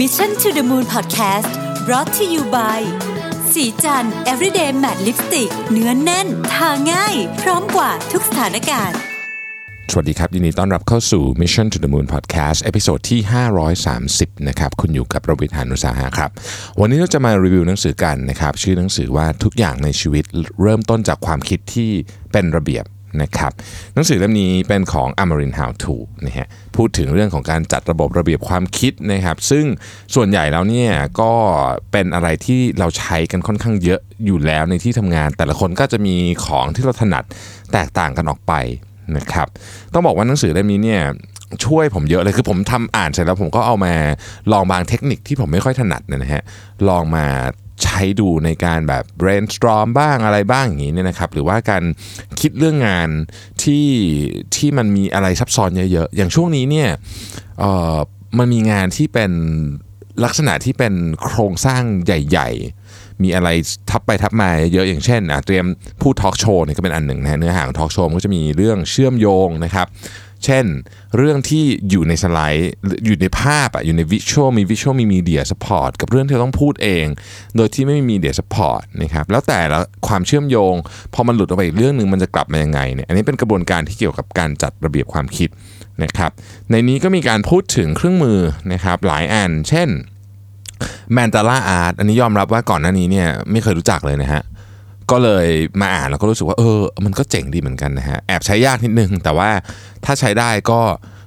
Mission to the Moon Podcast brought to you by ศรีจันทร์ everyday matte lipstick เนื้อแน่น ทาง่าย พร้อมกว่าทุกสถานการณ์ สวัสดีครับ ยินดีต้อนรับเข้าสู่ Mission to the Moon Podcast episode ที่ 530 นะครับ คุณอยู่กับผมรวิศ หาญอุตสาหะครับ วันนี้เราจะมารีวิวหนังสือกันนะครับ ชื่อหนังสือว่าทุกอย่างในชีวิตเริ่มต้นจากความคิดที่เป็นระเบียบ นะครับหนังสือเล่มนี้เป็นของ Amarin How to นะฮะพูดถึงเรื่องของการจัดระบบระเบียบความคิดนะครับ ซึ่งส่วนใหญ่แล้วเนี่ยก็เป็นอะไรที่เราใช้กันค่อนข้างเยอะอยู่แล้วในที่ทำงาน แต่ละคนก็จะมีของที่เราถนัดแตกต่างกันออกไปนะครับต้องบอกว่าหนังสือเล่มนี้เนี่ยช่วยผมเยอะเลยคือผมทำอ่านเสร็จแล้วผมก็เอามาลองบางเทคนิคที่ผมไม่ค่อยถนัดนะฮะลองมา ใช้ดูในการแบบ brainstorm บ้างอะไรบ้างอย่างนี้เนี่ยนะครับ หรือว่าการคิดเรื่องงานที่ที่มันมีอะไรซับซ้อนเยอะๆ อย่างช่วงนี้เนี่ยมันมีงานที่เป็นลักษณะที่เป็นโครงสร้างใหญ่ ๆ มีอะไรทับไปทับมาเยอะอย่างเช่นเตรียมพูดทอล์กโชว์เนี่ยก็เป็นอันหนึ่งนะเนื้อหาของทอล์กโชว์ก็จะมีเรื่องเชื่อมโยงนะครับเช่น เรื่องที่อยู่ในสไลด์อยู่ในภาพอะอยู่ใน visual มี visual มี media support กับเรื่องที่เราต้องพูดเอง โดยที่ไม่มี media support นะครับแล้วแต่ละความเชื่อมโยง พอมันหลุดออกไปอีกเรื่องหนึ่งมันจะกลับมายังไงเนี่ยอันนี้เป็นกระบวนการที่เกี่ยวกับการจัดระเบียบความคิดนะครับในนี้ก็มีการพูดถึงเครื่องมือนะครับหลายอัน เช่น Mandala Art อันนี้ยอมรับว่าก่อนหน้านี้เนี่ยไม่เคยรู้จักเลยนะฮะ ก็เลยมาอ่านแล้วก็รู้สึกว่าเออ มันก็เจ๋งดีเหมือนกันนะฮะแอบใช้ยากนิดนึง แต่ว่าถ้าใช้ได้ก็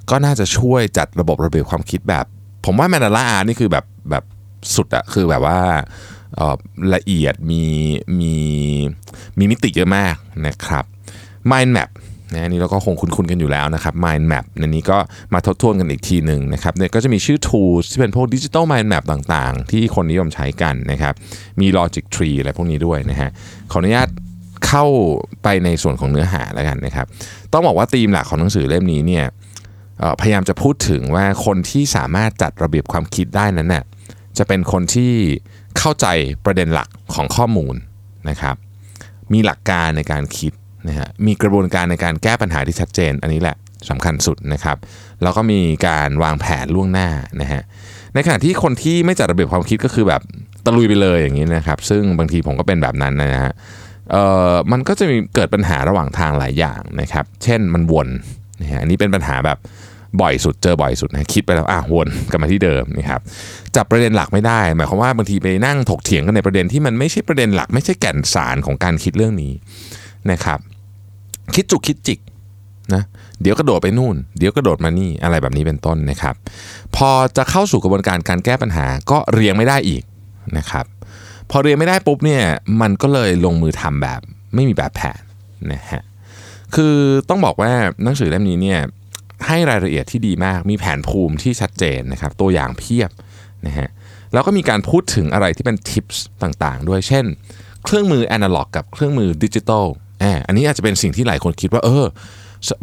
ก็น่าจะช่วยจัดระบบระเบียบความคิดแบบ ผมว่าแมนดาร่าอาร์นี่คือแบบแบบสุดอะคือแบบว่าออละเอียดมีมีมีมิติเยอะมากนะครับ Mind Map นะอันนี้เราก็คงคุ้นๆกันอยู่แล้วนะครับ Mind Map ในนี้ก็มาทบทวนกันอีกทีหนึ่งนะครับเนี่ยก็จะมีชื่อ tools ที่เป็นพวก Digital Mind Map ต่างๆ ที่คนนิยมใช้กันนะครับ มี Logic Tree อะไรพวกนี้ด้วยนะฮะขออนุญาตเข้าไปในส่วนของเนื้อหาแล้วกันนะครับ ต้องบอกว่าธีมหลักของหนังสือเล่มนี้เนี่ยพยายามจะพูดถึงว่าคนที่สามารถจัดระเบียบความคิดได้นั้นน่ะจะเป็นคนที่เข้าใจประเด็นหลักของข้อมูลนะครับ มีหลักการในการคิด นะฮะมีกระบวนการในการแก้ปัญหาที่ชัดเจน อันนี้แหละสำคัญสุดนะครับแล้วก็มีการวางแผนล่วงหน้านะฮะในขณะที่คนที่ไม่จัดระเบียบความคิดก็คือแบบตะลุยไปเลยอย่างนี้นะครับซึ่งบางทีผมก็เป็นแบบนั้นนะฮะเอ่อมันก็จะมีเกิดปัญหาระหว่างทางหลายอย่างนะครับ เช่นมันวนนะฮะอันนี้เป็นปัญหาแบบบ่อยสุดเจอบ่อยสุดนะคิดไปแล้วอะวนกลับมาที่เดิมนะครับจับประเด็นหลักไม่ได้ หมายความว่าบางทีไปนั่งถกเถียงกันในประเด็นที่มันไม่ใช่ประเด็นหลัก ไม่ใช่แก่นสารของการคิดเรื่องนี้นะครับ คิดจุกคิดจิกนะเดี๋ยวกระโดดไปนู่น เดี๋ยวกระโดดมานี่อะไรแบบนี้เป็นต้นนะครับ พอจะเข้าสู่กระบวนการการแก้ปัญหาก็เรียงไม่ได้อีกนะครับ พอเรียงไม่ได้ปุ๊บเนี่ยมันก็เลยลงมือทำแบบไม่มีแบบแผนนะฮะคือต้องบอกว่าหนังสือเล่มนี้เนี่ยให้รายละเอียดที่ดีมากมีแผนภูมิที่ชัดเจนนะครับ ตัวอย่างเพียบนะฮะแล้วก็มีการพูดถึงอะไรที่เป็นทิปส์ต่างๆ ด้วยเช่น เครื่องมือแอนะล็อกกับเครื่องมือดิจิตอล อันนี้อาจจะเป็นสิ่งที่หลายคนคิดว่า เออ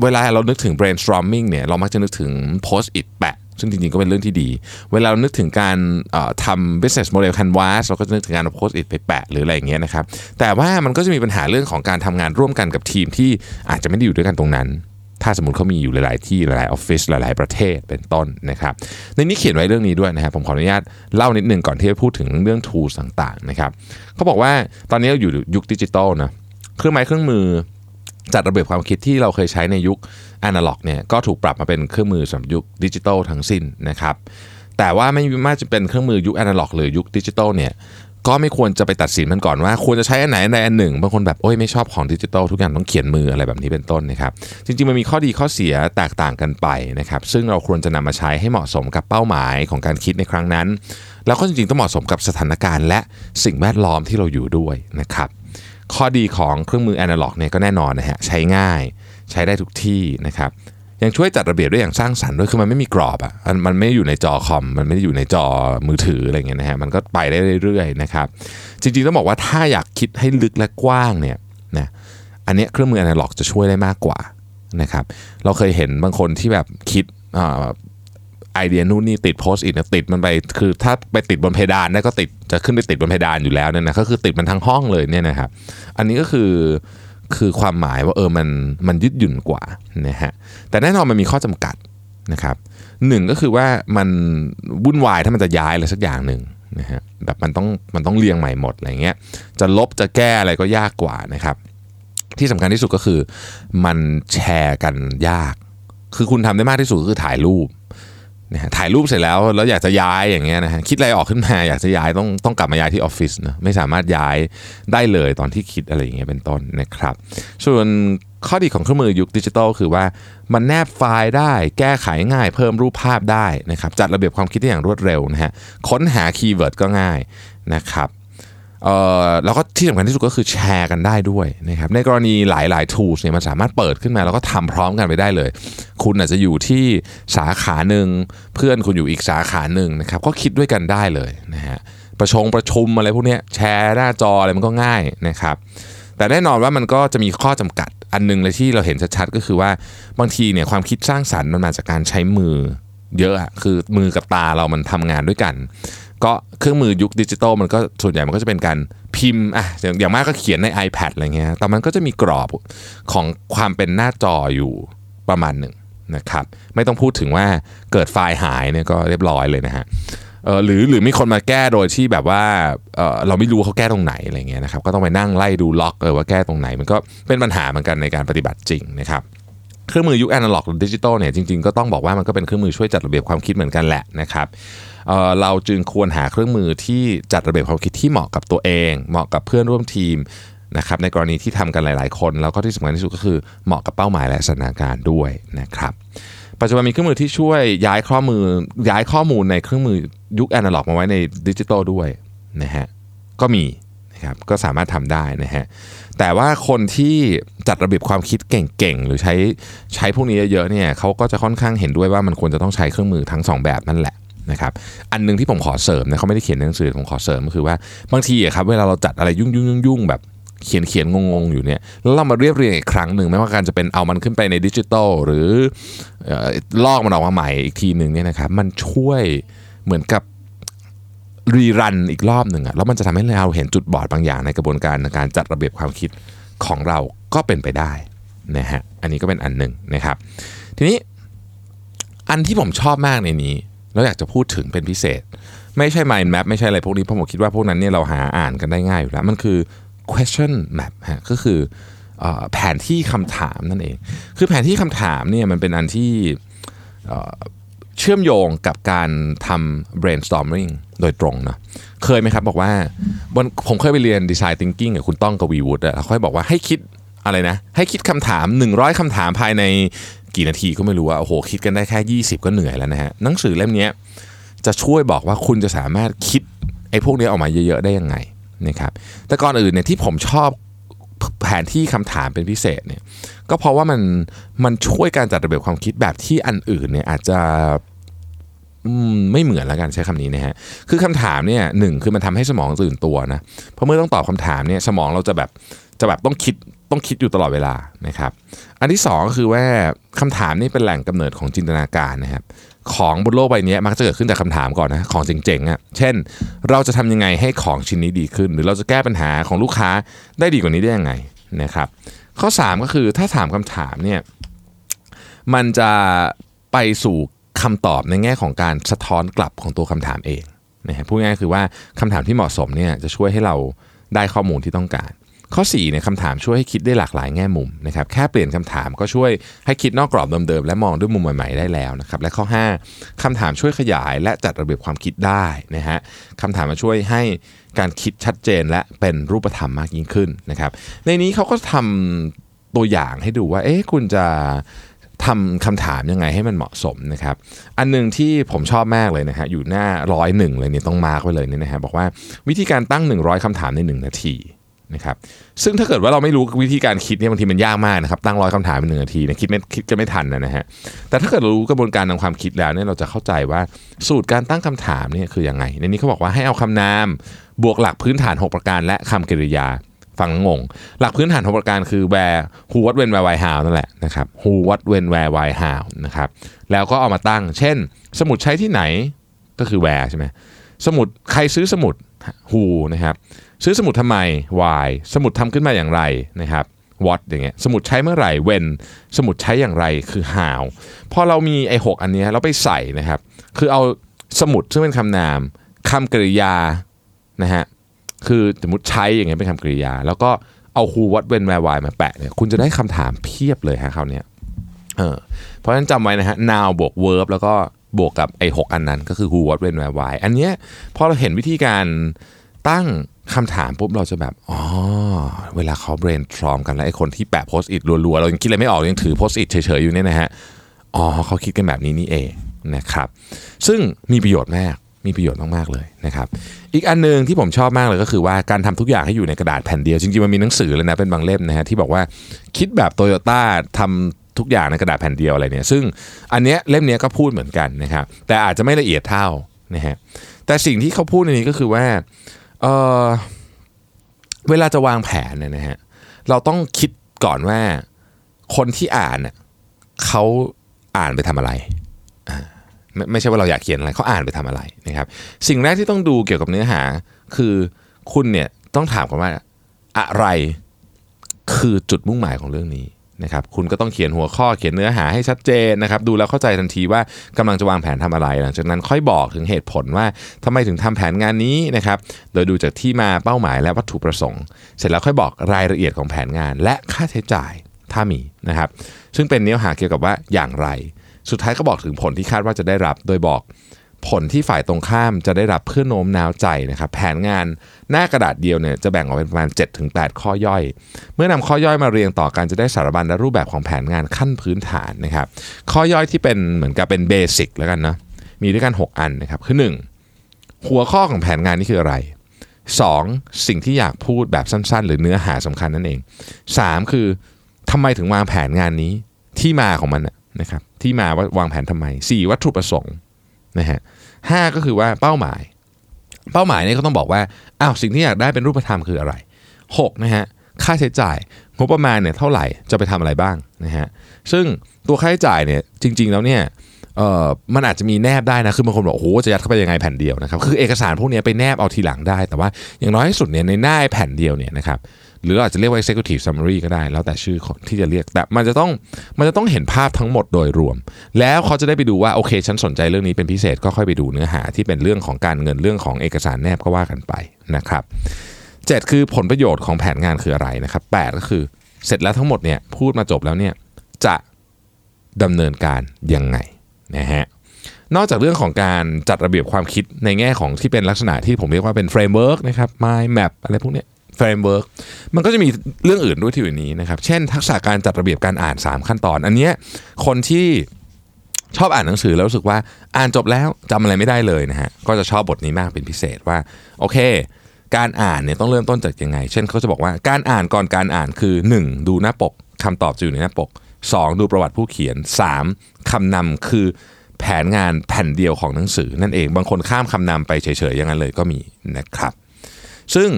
เวลาเรานึกถึง brainstorming เนี่ยเรามักจะนึกถึง post it แปะ ซึ่งจริงๆ ก็เป็นเรื่องที่ดี เวลาเรานึกถึงการออทำ business model canvas เราก็จะนึกถึงการเอา post it ไปแปะหรืออะไรอย่างเงี้ยนะครับ แต่ว่ามันก็จะมีปัญหาเรื่องของการทำงานร่วมกันกับทีมที่อาจจะไม่ได้อยู่ด้วยกันตรงนั้นถ้าสมมติเขามีอยู่หลาย ๆ ที่หลาย ๆ ออฟฟิศหลาย ๆ ประเทศเป็นต้นนะครับ ในนี้เขียนไว้เรื่องนี้ด้วยนะครับ ผมขออนุญาตเล่านิดนึงก่อนที่จะพูดถึงเรื่อง tools ต่าง ๆ นะครับเขาบอกว่าตอนนี้เราอยู่ยุคดิจิตอลนะ เครื่องไม้เครื่องมือจัดระเบียบความคิดที่เราเคยใช้ในยุคอนาล็อกเนี่ยก็ถูกปรับมาเป็นเครื่องมือสำหรับยุคดิจิตอลทั้งสิ้นนะครับแต่ว่าไม่ว่าจะเป็นเครื่องมือยุคอนาล็อกหรือยุคดิจิตอลเนี่ยก็ไม่ควรจะไปตัดสินมันก่อนว่าควรจะใช้อันไหนอันใดอันหนึ่งบางคนแบบโอ้ยไม่ชอบของดิจิตอลทุกอย่างต้องเขียนมืออะไรแบบนี้เป็นต้นนะครับจริงๆมันมีข้อดีข้อเสียแตกต่างกันไปนะครับซึ่งเราควรจะนำมาใช้ให้เหมาะสมกับเป้าหมายของการคิดในครั้งนั้น แล้วก็จริงๆต้องเหมาะสมกับสถานการณ์ และสิ่งแวดล้อมที่เราอยู่ด้วยนะครับ ข้อดีของเครื่องมือแอนะล็อกเนี่ยก็แน่นอนนะฮะใช้ง่ายใช้ได้ทุกที่นะครับยังช่วยจัดระเบียบได้อย่างสร้างสรรค์ด้วยคือมันไม่มีกรอบอะมันไม่อยู่ในจอคอม มันไม่ได้อยู่ในจอมือถืออะไรเงี้ยนะฮะมันก็ไปได้เรื่อยๆนะครับจริงๆต้องบอกว่าถ้าอยากคิดให้ลึกและกว้างเนี่ยนะอันนี้เครื่องมือแอนะล็อกจะช่วยได้มากกว่านะครับเราเคยเห็นบางคนที่แบบคิดอ่า ไอเดียนู่นนี่ติดโพสต์อิทติดมันไปคือถ้าไปติดบนเพดานได้ก็ติดจะขึ้นไปติดบนเพดานอยู่แล้วเนี่ยนะก็คือติดมันทั้งห้องเลยเนี่ยนะครับอันนี้ก็คือคือความหมายว่าเออมันมันยืดหยุ่นกว่านะฮะแต่แน่นอนมันมีข้อจำกัดนะครับหนึ่งก็คือว่ามันวุ่นวายถ้ามันจะย้ายอะไรสักอย่างหนึ่งนะฮะแบบมันต้องมันต้องเรียงใหม่หมดอะไรเงี้ยจะลบจะแก้อะไรก็ยากกว่านะครับที่สำคัญที่สุดก็คือมันแชร์กันยาก คือคุณทำได้มากที่สุดก็คือถ่ายรูป นะฮะถ่ายรูปเสร็จแล้วแล้วอยากจะย้ายอย่างเงี้ยนะฮะคิดอะไรออกขึ้นมาอยากจะย้ายต้องต้องกลับมาย้ายที่ออฟฟิศนะไม่สามารถย้ายได้เลยตอนที่คิดอะไรอย่างเงี้ยเป็นต้นนะครับ ส่วนข้อดีของเครื่องมือยุคดิจิทัลคือว่ามันแนบไฟล์ได้แก้ไขง่ายเพิ่มรูปภาพได้นะครับจัดระเบียบความคิดได้อย่างรวดเร็วนะฮะค้นหา keyword ก็ง่ายนะครับ เอ่อแล้วก็ที่สำคัญที่สุดก็คือแชร์กันได้ด้วยนะครับในกรณีหลาย ๆ tools เนี่ยมันสามารถเปิดขึ้นมา แล้วก็ทำพร้อมกันไปได้เลย คุณอาจจะอยู่ที่สาขาหนึ่งเพื่อนคุณอยู่อีกสาขาหนึ่งนะครับก็คิดด้วยกันได้เลยนะฮะประชงประชุมอะไรพวกเนี้ยแชร์หน้าจออะไรมันก็ง่ายนะครับแต่แน่นอนว่ามันก็จะมีข้อจำกัดอันหนึงเลยที่เราเห็นชัดๆก็คือว่าบางทีเนี่ยความคิดสร้างสรรค์มันมาจากการใช้มือเยอะอะคือมือกับตาเรามันทำงานด้วยกัน ก็เครื่องมือยุคดิจิตอลมันก็ส่วนใหญ่มันก็จะเป็นการพิมพ์อะอย่างมากก็เขียนใน iPad อะไรเงี้ยแต่มันก็จะมีกรอบของความเป็นหน้าจออยู่ประมาณหนึ่งนะครับไม่ต้องพูดถึงว่าเกิดไฟล์หายเนี่ยก็เรียบร้อยเลยนะฮะหรือหรือมีคนมาแก้โดยที่แบบว่าเราไม่รู้เขาแก้ตรงไหนอะไรเงี้ยนะครับก็ต้องไปนั่งไล่ดู log เออว่าแก้ตรงไหน มันก็เป็นปัญหาเหมือนกันในการปฏิบัติจริงนะครับเครื่องมือยุคแอนะล็อกหรือดิจิตอลเนี่ยจริงๆก็ต้องบอกว่ามันก็เป็นเครื่องมือช่วยจัดระเบียบความคิดเหมือนกันแหละนะครับ เราจึงควรหาเครื่องมือที่จัดระเบียบความคิดที่เหมาะกับตัวเอง เหมาะกับเพื่อนร่วมทีมนะครับในกรณีที่ทำกันหลาย ๆ คนแล้วก็ที่สำคัญที่สุดก็คือเหมาะกับเป้าหมายและสถานการณ์ด้วยนะครับปัจจุบันมีเครื่องมือที่ช่วยย้ายข้อมือย้ายข้อมูลในเครื่องมือยุคแอนะล็อกมาไว้ในดิจิตอลด้วยนะฮะก็มีนะครับก็สามารถทำได้นะฮะแต่ว่าคนที่จัดระเบียบความคิดเก่งๆ หรือใช้ใช้พวกนี้เยอะๆเนี่ยเขาก็จะค่อนข้างเห็นด้วยว่ามันควรจะต้องใช้เครื่องมือทั้งสองแบบนั่นแหละ นะครับอันหนึงที่ผมขอเสริมนะเขาไม่ได้เขียนในหนังสือผมขอเสริมก็คือว่าบางทีครับเวลาเราจัดอะไรยุ่งยุ่งยุ่งๆแบบเขียนเขียนงงๆอยู่เนี่ยแล้วเรามาเรียบเรียงอีกครั้งหนึ่งไม่ว่าการจะเป็นเอามันขึ้นไปในดิจิตอลหรือลอกมันออกมาใหม่อีกทีหนึ่งเนี่ยนะครับมันช่วยเหมือนกับรีรันอีกรอบหนึ่งอะแล้วมันจะทำให้เราเห็นจุดบอดบางอย่างในกระบวนการในการจัดระเบียบความคิดของเราก็เป็นไปได้นะฮะอันนี้ก็เป็นอันหนึ่งนะครับ ทีนี้อันที่ผมชอบมากในนี้ แล้วอยากจะพูดถึงเป็นพิเศษ ไม่ใช่ mind map ไม่ใช่อะไรพวกนี้เพราะผมคิดว่าพวกนั้นเนี่ยเราหาอ่านกันได้ง่ายอยู่แล้ว มันคือ question map ฮะก็คืออแผนที่คำถามนั่นเอง คือแผนที่คำถามเนี่ยมันเป็นอันที่เชื่อมโยงกับการทำ brainstorming โดยตรงเนาะเคยไหมครับบอกว่าบนผมเคยไปเรียน design thinking กับคุณต้องกวีวุฒิอะแล้วค่อยบอกว่าให้คิดอะไรนะ ให้คิดคำถาม 100คำถามภายใน กี่นาทีก็ไม่รู้ว่าโอ้โหคิดกันได้แค่ 20 ก็เหนื่อยแล้วนะฮะหนังสือเล่มนี้จะช่วยบอกว่าคุณจะสามารถคิดไอ้พวกนี้ออกมาเยอะๆได้ยังไงนะครับแต่ก่อนอื่นเนี่ยที่ผมชอบแผนที่คำถามเป็นพิเศษเนี่ยก็เพราะว่ามันมันช่วยการจัดระเบียบความคิดแบบที่อันอื่นเนี่ยอาจจะไม่เหมือนแล้วกันใช้คำนี้นะฮะคือคำถามเนี่ยหนึ่งคือมันทำให้สมองตื่นตัวนะเพราะเมื่อต้องตอบคำถามเนี่ยสมองเราจะแบบจะแบบต้องคิด ต้องคิดอยู่ตลอดเวลานะครับ อันที่สองก็คือว่าคำถามนี่เป็นแหล่งกำเนิดของจินตนาการนะครับ ของบนโลกใบนี้มักจะเกิดขึ้นจากคำถามก่อนนะของเจ๋งๆอะเช่น เราจะทำยังไงให้ของชิ้นนี้ดีขึ้น หรือเราจะแก้ปัญหาของลูกค้าได้ดีกว่านี้ได้ยังไงนะครับ ข้อ 3 ก็คือถ้าถามคำถามเนี่ยมันจะไปสู่คำตอบในแง่ของการสะท้อนกลับของตัวคำถามเองนะฮะพูดง่ายๆคือว่าคำถามที่เหมาะสมเนี่ยจะช่วยให้เราได้ข้อมูลที่ต้องการ ข้อ4เนี่ยคำถามช่วยให้คิดได้หลากหลายแง่มุมนะครับแค่เปลี่ยนคำถามก็ช่วยให้คิดนอกกรอบเดิมๆและมองด้วยมุมใหม่ๆได้แล้วนะครับและข้อ 5คำถามช่วยขยายและจัดระเบียบความคิดได้นะฮะคำถามมาช่วยให้การคิดชัดเจนและเป็นรูปธรรมมากยิ่งขึ้นนะครับในนี้เขาก็ทำตัวอย่างให้ดูว่าเอ๊ะคุณจะทำคำถามยังไงให้มันเหมาะสมนะครับ อันหนึงที่ผมชอบมากเลยนะฮะอยู่หน้าร้อยหนึ่งเลยเนี่ยต้องมาร์กไว้เลยเนี่ยนะฮะบอกว่าวิธีการตั้ง 100คำถามใน 1 นาที นะครับซึ่งถ้าเกิดว่าเราไม่รู้วิธีการคิดเนี่ยบางทีมันยากมากนะครับตั้งร้อยคำถามในหนึ่งนาทีนี่ยคิดไม่คิดกันไม่ทันนะฮะแต่ถ้าเกิดเรารู้กระบวนการทางความคิดแล้วเนี่ยเราจะเข้าใจว่าสูตรการตั้งคำถามเนี่ยคือยังไง ในนี้เขาบอกว่าให้เอาคำนามบวกหลักพื้นฐาน 6 ประการ และคำกริยาฟังงง หลักพื้นฐาน6ประการคือ where who what when where why how นั่นแหละนะครับ who what when where why how นะครับแล้วก็เอามาตั้ง เช่น สมุดใช้ที่ไหนก็คือ where ใช่ไหมสมุดใครซื้อสมุด who นะครับ ซื้อสมุดทำไม why สมุดทำขึ้นมาอย่างไรนะครับ what อย่างเงี้ยสมุดใช้เมื่อไหร่ when สมุดใช้อย่างไรคือ how พอเรามีไอ้หกอันนี้เราไปใส่นะครับ คือเอาสมุดซึ่งเป็นคำนามคำกริยานะฮะคือสมมติใช้อย่างเงี้ยเป็นคำกริยา แล้วก็เอา who what when where why มาแปะเนี่ยคุณจะได้คำถามเพียบเลยฮะคราวนี้เออเพราะฉะนั้นจำไว้นะฮะ now บวก verb แล้วก็บวกกับไอ้หกอันนั้นก็คือ who what when where why อันเนี้ยพอเราเห็นวิธีการตั้ง คำถามปุ๊บเราจะแบบ อ๋อ เวลาเขา brainstorm กันแล้วไอ้คนที่แปะโพสต์อิทรัวๆ เรายังคิดอะไรไม่ออกยังถือโพสต์อิทเฉยๆ อยู่เนี่ยนะฮะ อ๋อเขาคิดกันแบบนี้นี่เองนะครับ ซึ่งมีประโยชน์มาก มีประโยชน์มากๆเลยนะครับ อีกอันหนึงที่ผมชอบมากเลยก็คือว่าการทำทุกอย่างให้อยู่ในกระดาษแผ่นเดียว จริงๆมันมีหนังสือเลยนะเป็นบางเล่มนะฮะที่บอกว่าคิดแบบโตโยต้าทำทุกอย่างในกระดาษแผ่นเดียวอะไรเนี่ย ซึ่งอันเนี้ยเล่มเนี้ยก็พูดเหมือนกันนะครับ แต่อาจจะไม่ละเอียดเท่านะฮะ แต่สิ่งที่เขาพูดในนี้ก็คือว่า เออเวลาจะวางแผนเนี่ยนะฮะเราต้องคิดก่อนว่าคนที่อ่านเน่ยเขาอ่านไปทำอะไรไม่ไม่ใช่ว่าเราอยากเขียนอะไรเขาอ่านไปทำอะไรนะครับ สิ่งแรกที่ต้องดูเกี่ยวกับเนื้อหา คือคุณเนี่ยต้องถามกันว่าอะไรคือจุดมุ่งหมายของเรื่องนี้ นะครับคุณก็ต้องเขียนหัวข้อเขียนเนื้อหาให้ชัดเจนนะครับดูแล้วเข้าใจทันทีว่ากำลังจะวางแผนทำอะไร หลังจากนั้นค่อยบอกถึงเหตุผลว่าทำไมถึงทำแผนงานนี้นะครับโดยดูจากที่มาเป้าหมายและวัตถุประสงค์ เสร็จแล้วค่อยบอกรายละเอียดของแผนงาน และค่าใช้จ่ายถ้ามีนะครับซึ่งเป็นเนื้อหาเกี่ยวกับว่าอย่างไร สุดท้ายก็บอกถึงผลที่คาดว่าจะได้รับ โดยบอก ผลที่ฝ่ายตรงข้ามจะได้รับเพื่อโน้มน้าวใจนะครับแผนงานหน้ากระดาษเดียวเนี่ยจะแบ่งออกเป็นประมาณ 7-8 ข้อย่อย เมื่อนำข้อย่อยมาเรียงต่อกันจะได้สารบัญและรูปแบบของแผนงานขั้นพื้นฐานนะครับข้อย่อยที่เป็นเหมือนกับเป็นเบสิกแล้วกันเนาะมีด้วยกัน 6 อันนะครับคือ 1. หัวข้อของแผนงานนี่คืออะไร 2. สิ่งที่อยากพูดแบบสั้น ๆ หรือเนื้อหาสำคัญนั่นเอง 3. คือทำไมถึงวางแผนงานนี้ที่มาของมันนะครับที่มาว่าวางแผนทำไม 4. วัตถุประสงค์ นะฮะห้าก็คือว่าเป้าหมาย เป้าหมายเนี่ยก็ต้องบอกว่าอ้าวสิ่งที่อยากได้เป็นรูปธรรมคืออะไร 6 นะฮะค่าใช้จ่ายงบประมาณเนี่ยเท่าไหร่จะไปทำอะไรบ้างนะฮะซึ่งตัวค่าใช้จ่ายเนี่ยจริง ๆ แล้วเนี่ยเอ่อมันอาจจะมีแนบได้นะคือบางคนบอกโอ้โหจะยัดเข้าไปยังไงแผ่นเดียวนะครับคือเอกสารพวกนี้ไปแนบเอาทีหลังได้ แต่ว่าอย่างน้อยที่สุดเนี่ยในหน้าแผ่นเดียวเนี่ยนะครับ หรืออาจจะเรียกว่า executive summary ก็ได้ แล้วแต่ชื่อที่จะเรียกแต่มันจะต้องมันจะต้องเห็นภาพทั้งหมดโดยรวม แล้วเขาจะได้ไปดูว่าโอเคฉันสนใจเรื่องนี้เป็นพิเศษก็ค่อยไปดูเนื้อหาที่เป็นเรื่องของการเงินเรื่องของเอกสารแนบก็ว่ากันไปนะครับเจ็ดคือผลประโยชน์ของแผนงานคืออะไรนะครับแปดก็คือเสร็จแล้วทั้งหมดเนี่ยพูดมาจบแล้วเนี่ยจะดำเนินการยังไงนะฮะนอกจากเรื่องของการจัดระเบียบความคิดในแง่ของที่เป็นลักษณะที่ผมเรียกว่าเป็น framework นะครับ mind map อะไรพวกนี้ framework มันก็จะมีเรื่องอื่นด้วยที่อยู่นี้นะครับ เช่น ทักษะการจัดระเบียบการอ่าน 3 ขั้นตอน อันนี้คนที่ชอบอ่านหนังสือแล้วรู้สึกว่าอ่านจบแล้วจำอะไรไม่ได้เลยนะฮะก็จะชอบบทนี้มากเป็นพิเศษว่าโอเค การอ่านเนี่ยต้องเริ่มต้นจากยังไง เช่นเขาจะบอกว่าการอ่านก่อนการอ่านคือ 1. ดูหน้าปกคำตอบจะอยู่ในหน้าปก 2. ดูประวัติผู้เขียน 3. คำนำคือแผนงานแผ่นเดียวของหนังสือนั่นเองบางคนข้ามคำนำไปเฉยๆอย่างนั้นเลยก็มีนะครับ ซึ่ง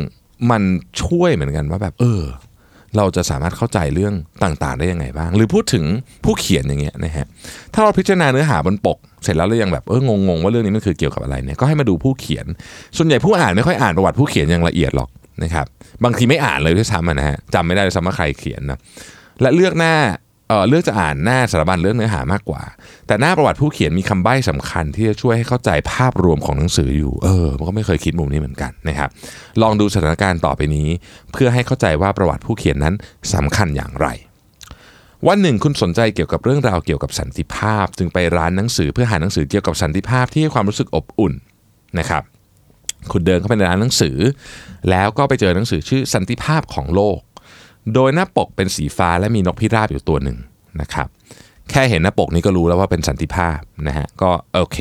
มันช่วยเหมือนกันว่าแบบ เออ เราจะสามารถเข้าใจเรื่องต่างๆ ได้ยังไงบ้าง หรือพูดถึงผู้เขียนอย่างเงี้ยนะฮะถ้าเราพิจารณาเนื้อหาบนปก เสร็จแล้วเรายังแบบเอองงๆว่าเรื่องนี้มันคือเกี่ยวกับอะไรเนี่ยก็ให้มาดูผู้เขียน ส่วนใหญ่ผู้อ่านไม่ค่อยอ่านประวัติผู้เขียนอย่างละเอียดหรอกนะครับบางทีไม่อ่านเลยด้วยซ้ำนะฮะจำไม่ได้เลยซ้ำว่าใครเขียนนะและเลือกหน้า เออเลือกจะอ่านหน้าสารบัญเรื่องเนื้อหามากกว่า แต่หน้าประวัติผู้เขียนมีคำใบ้สำคัญที่จะช่วยให้เข้าใจภาพรวมของหนังสืออยู่ เออมันก็ไม่เคยคิดมุมนี้เหมือนกันนะครับ ลองดูสถานการณ์ต่อไปนี้ เพื่อให้เข้าใจว่าประวัติผู้เขียนนั้นสำคัญอย่างไรวันหนึ่งคุณสนใจเกี่ยวกับเรื่องราวเกี่ยวกับสันติภาพ จึงไปร้านหนังสือเพื่อหาหนังสือเกี่ยวกับสันติภาพที่ให้ความรู้สึกอบอุ่นนะครับ คุณเดินเข้าไปในร้านหนังสือ แล้วก็ไปเจอหนังสือชื่อสันติภาพของโลก โดยหน้าปกเป็นสีฟ้าและมีนกพิราบอยู่ตัวหนึ่งนะครับแค่เห็นหน้าปกนี้ก็รู้แล้วว่าเป็นสันติภาพนะฮะก็โอเค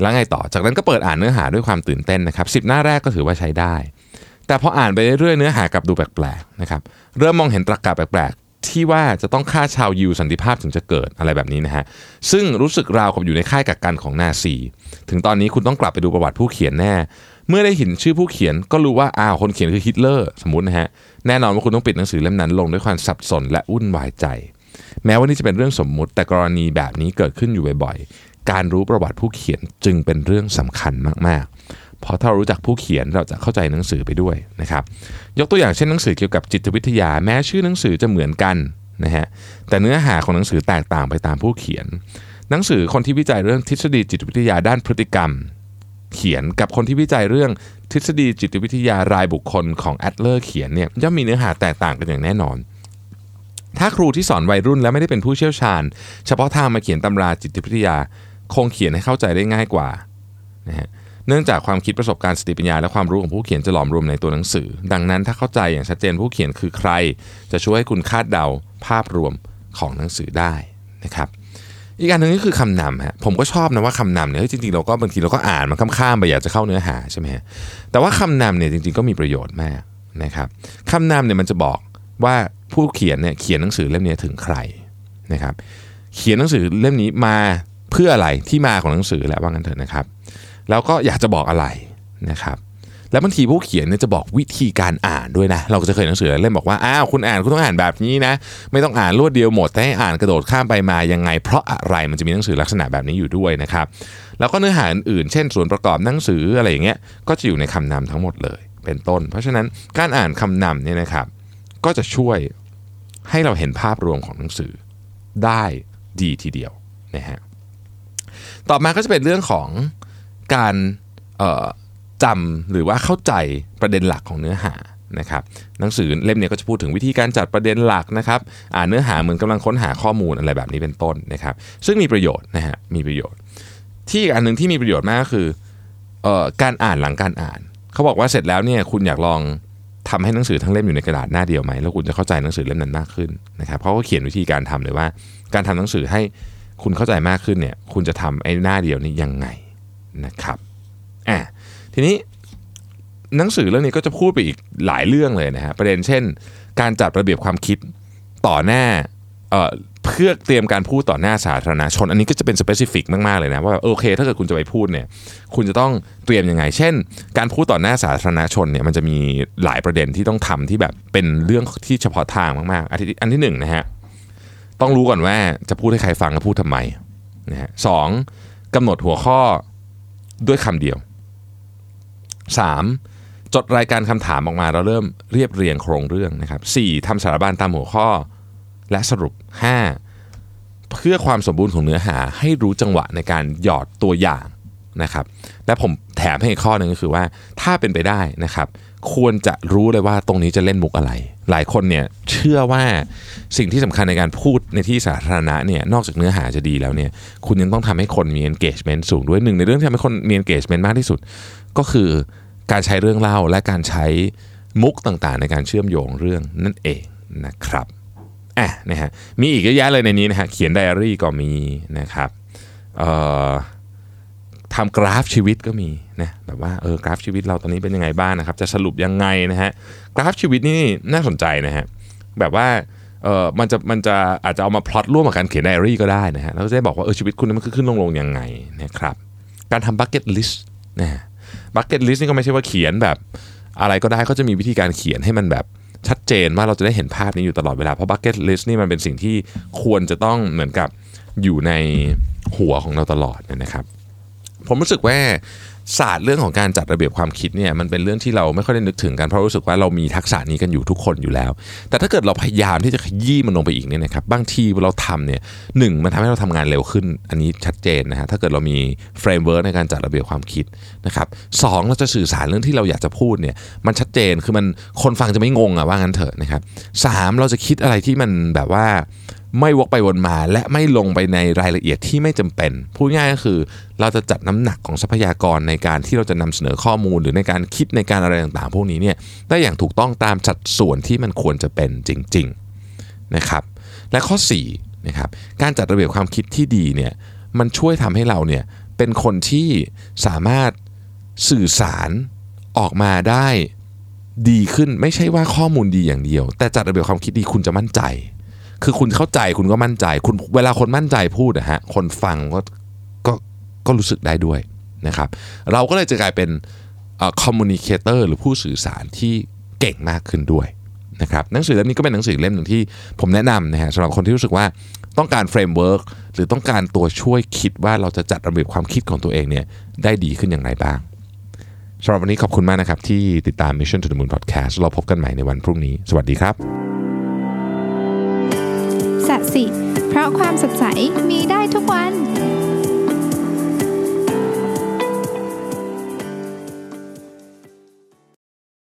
แล้วไงต่อจากนั้นก็เปิดอ่านเนื้อหาด้วยความตื่นเต้นนะครับสิบหน้าแรกก็ถือว่าใช้ได้ แต่พออ่านไปเรื่อยๆเนื้อหากลับดูแปลกๆนะครับเริ่มมองเห็นตรรกะแปลกๆ ที่ว่าจะต้องฆ่าชาวยิวสันติภาพถึงจะเกิดอะไรแบบนี้นะฮะซึ่งรู้สึกราวกับอยู่ในค่ายกักกันของนาซี ถึงตอนนี้คุณต้องกลับไปดูประวัติผู้เขียนแน่ เมื่อได้เห็นชื่อผู้เขียนก็รู้ว่าอ้าวคนเขียนคือฮิตเลอร์สมมตินะฮะแน่นอนว่าคุณต้องปิดหนังสือเล่มนั้นลงด้วยความสับสนและวุ่นวายใจ แม้ว่านี่จะเป็นเรื่องสมมุติแต่กรณีแบบนี้เกิดขึ้นอยู่บ่อยๆการรู้ประวัติผู้เขียนจึงเป็นเรื่องสำคัญมากๆ พราะถ้าเรารู้จักผู้เขียนเราจะเข้าใจหนังสือไปด้วยนะครับ ยกตัวอย่างเช่นหนังสือเกี่ยวกับจิตวิทยา แม้ชื่อหนังสือจะเหมือนกันนะฮะแต่เนื้อหาของหนังสือแตกต่างไปตามผู้เขียน หนังสือคนที่วิจัยเรื่องทฤษฎีจิตวิทยาด้านพฤติกรรม เขียนกับคนที่วิจัยเรื่องทฤษฎีจิตวิทยารายบุคคลของแอดเลอร์เขียนเนี่ยย่อมมีเนื้อหาแตกต่างกันอย่างแน่นอนถ้าครูที่สอนวัยรุ่นแล้วไม่ได้เป็นผู้เชี่ยวชาญ เฉพาะทางมาเขียนตำราจิตวิทยา คงเขียนให้เข้าใจได้ง่ายกว่านะฮะ เนื่องจากความคิดประสบการณ์สติปัญญาและความรู้ของผู้เขียนจะหลอมรวมในตัวหนังสือ ดังนั้นถ้าเข้าใจอย่างชัดเจนผู้เขียนคือใคร จะช่วยให้คุณคาดเดาภาพรวมของหนังสือได้นะครับอีกอันหนึ่งก็คือคำนำฮะผมก็ชอบนะว่าคำนำเนี่ยจริงๆเราก็บางทีเราก็อ่านมันข้ามๆไปอยากจะเข้าเนื้อหาใช่ไหมฮะแต่ว่าคำนำเนี่ยจริงๆก็มีประโยชน์มากนะครับคำนำเนี่ยมันจะบอกว่าผู้เขียนเนี่ยเขียนหนังสือเล่มนี้ถึงใครนะครับเขียนหนังสือเล่มนี้มาเพื่ออะไรที่มาของหนังสือแหละว่างั้นเถอะนะครับ แล้วก็อยากจะบอกอะไรนะครับแล้วบางทีผู้เขียนเนี่ยจะบอกวิธีการอ่านด้วยนะ เราก็จะเคยหนังสือเล่มบอกว่าอ้าวคุณอ่านคุณต้องอ่านแบบนี้นะ ไม่ต้องอ่านรวดเดียวหมดแต่ให้อ่านกระโดดข้ามไปมายังไง เพราะอะไรมันจะมีหนังสือลักษณะแบบนี้อยู่ด้วยนะครับ แล้วก็เนื้อหาอื่นๆเช่น ส่วนประกอบหนังสืออะไรอย่างเงี้ยก็จะอยู่ในคำนำทั้งหมดเลย เป็นต้น เพราะฉะนั้นการอ่านคำนำเนี่ยนะครับ ก็จะช่วยให้เราเห็นภาพรวมของหนังสือได้ดีทีเดียวนะฮะต่อมาก็จะเป็นเรื่องของ การจำหรือว่าเข้าใจประเด็นหลักของเนื้อหานะครับหนังสือเล่มนี้ก็จะพูดถึงวิธีการจัดประเด็นหลักนะครับอ่านเนื้อหาเหมือนกำลังค้นหาข้อมูลอะไรแบบนี้เป็นต้นนะครับ ซึ่งมีประโยชน์นะฮะมีประโยชน์ ที่อันหนึ่งที่มีประโยชน์มากก็คือออการอ่านหลังการอ่าน เขาบอกว่าเสร็จแล้วเนี่ยคุณอยากลองทำให้หนังสือทั้งเล่มอยู่ในกระดาษหน้าเดียวไหมแล้วคุณจะเข้าใจหนังสือเล่มนั้นมากขึ้นนะครับเขาก็เขียนวิธีการทำเลยว่า การทำหนังสือให้คุณเข้าใจมากขึ้นเนี่ยคุณจะทำไอ้หน้าเดียวนี้ยังไง นะครับอะทีนี้หนังสือเรื่องนี้ก็จะพูดไปอีกหลายเรื่องเลยนะฮะประเด็นเช่น การจัดระเบียบความคิดต่อหน้าเอ่อเพื่อเตรียมการพูดต่อหน้าสาธารณชน อันนี้ก็จะเป็นสเปซิฟิกมาก ๆ เลยนะว่าโอเค ถ้าเกิดคุณจะไปพูดเนี่ยคุณจะต้องเตรียมยังไง เช่น การพูดต่อหน้าสาธารณชนเนี่ยมันจะมีหลายประเด็นที่ต้องทำที่แบบเป็นเรื่องที่เฉพาะทางมากๆอันที่อันที่หนึ่งนะฮะต้องรู้ก่อนว่าจะพูดให้ใครฟังและพูดทำไมนะฮะสองกำหนดหัวข้อ ด้วยคำเดียว 3. จดรายการคำถามออกมาเราเริ่มเรียบเรียงโครงเรื่องนะครับ 4. ทำสารบัญตามหัวข้อ และสรุป 5. เพื่อความสมบูรณ์ของเนื้อหาให้รู้จังหวะในการหยอดตัวอย่างนะครับ และผมแถมให้อีกข้อหนึ่งก็คือว่าถ้าเป็นไปได้นะครับ ควรจะรู้เลยว่าตรงนี้จะเล่นมุกอะไร หลายคนเนี่ยเชื่อว่าสิ่งที่สำคัญในการพูดในที่สาธารณะเนี่ยนอกจากเนื้อหาจะดีแล้วเนี่ยคุณยังต้องทำให้คนมี engagement สูงด้วยหนึ่งในเรื่องที่ทำให้คนมี engagement มากที่สุด ก็คือการใช้เรื่องเล่าและการใช้มุกต่างๆ ในการเชื่อมโยงเรื่องนั่นเองนะครับอะนะฮะมีอีกเยอะแยะเลยในนี้นะฮะเขียนไดอารี่ก็มีนะครับเอ่อทำกราฟชีวิตก็มีนะ แบบว่าเออกราฟชีวิตเราตอนนี้เป็นยังไงบ้างนะครับ จะสรุปยังไงนะฮะกราฟชีวิตนี่น่าสนใจนะฮะแบบว่าเออมันจะมันจะอาจจะเอามาพล็อตร่วมกับการเขียนไดอารี่ก็ได้นะฮะแล้วก็จะได้บอกว่าเออชีวิตคุณมันขึ้นลงลงยังไงนะครับการทำ bucket list นะฮะ bucket list นี่ก็ไม่ใช่ว่าเขียนแบบอะไรก็ได้เขาจะมีวิธีการเขียนให้มันแบบชัดเจนว่าเราจะได้เห็นภาพนี้อยู่ตลอดเวลา เพราะ bucket list นี่มันเป็นสิ่งที่ควรจะต้องเหมือนกับอยู่ในหัวของเราตลอดนะครับ ผมรู้สึกว่า ศาสตร์เรื่องของการจัดระเบียบความคิดเนี่ยมันเป็นเรื่องที่เราไม่ค่อยได้นึกถึงกันเพราะรู้สึกว่าเรามีทักษะนี้กันอยู่ทุกคนอยู่แล้ว แต่ถ้าเกิดเราพยายามที่จะขยี้มันลงไปอีกเนี่ยนะครับบางทีเราทำเนี่ยหนึ่งมันทำให้เราทำงานเร็วขึ้น อันนี้ชัดเจนนะฮะถ้าเกิดเรามี framework ในการจัดระเบียบความคิดนะครับสองเราจะสื่อสารเรื่องที่เราอยากจะพูดเนี่ยมันชัดเจนคือมันคนฟังจะไม่งงอะว่างั้นเถอะนะครับสามเราจะคิดอะไรที่มันแบบว่า ไม่วกไปวนมา และไม่ลงไปในรายละเอียดที่ไม่จำเป็น พูดง่ายก็คือ เราจะจัดน้ำหนักของทรัพยากรในการที่เราจะนำเสนอข้อมูล หรือในการคิดในการอะไรต่างๆ พวกนี้เนี่ยได้อย่างถูกต้องตามสัดส่วนที่มันควรจะเป็นริงๆนะครับ และข้อ4นะครับการจัดระเบียบความคิดที่ดีเนี่ยมันช่วยทำให้เราเนี่ยเป็นคนที่สามารถสื่อสารออกมาได้ดีขึ้นไม่ใช่ว่าข้อมูลดีอย่างเดียว แต่จัดระเบียบความคิดดีคุณจะมั่นใจ คือคุณเข้าใจคุณก็มั่นใจ คุณเวลาคนมั่นใจพูดนะฮะคนฟังก็ก็ก็รู้สึกได้ด้วยนะครับ เราก็เลยจะกลายเป็นcommunicator หรือผู้สื่อสารที่เก่งมากขึ้นด้วยนะครับหนังสือเล่มนี้ก็เป็นหนังสือเล่มหนึ่งที่ผมแนะนำนะฮะสำหรับคนที่รู้สึกว่าต้องการ framework หรือต้องการตัวช่วยคิดว่าเราจะจัดระเบียบความคิดของตัวเองเนี่ยได้ดีขึ้นอย่างไรบ้างสำหรับวันนี้ขอบคุณมากนะครับที่ติดตาม Mission to the Moon Podcast เราพบกันใหม่ในวันพรุ่งนี้ สวัสดีครับ สัสิ เพราะความสดใสมีได้ทุกวัน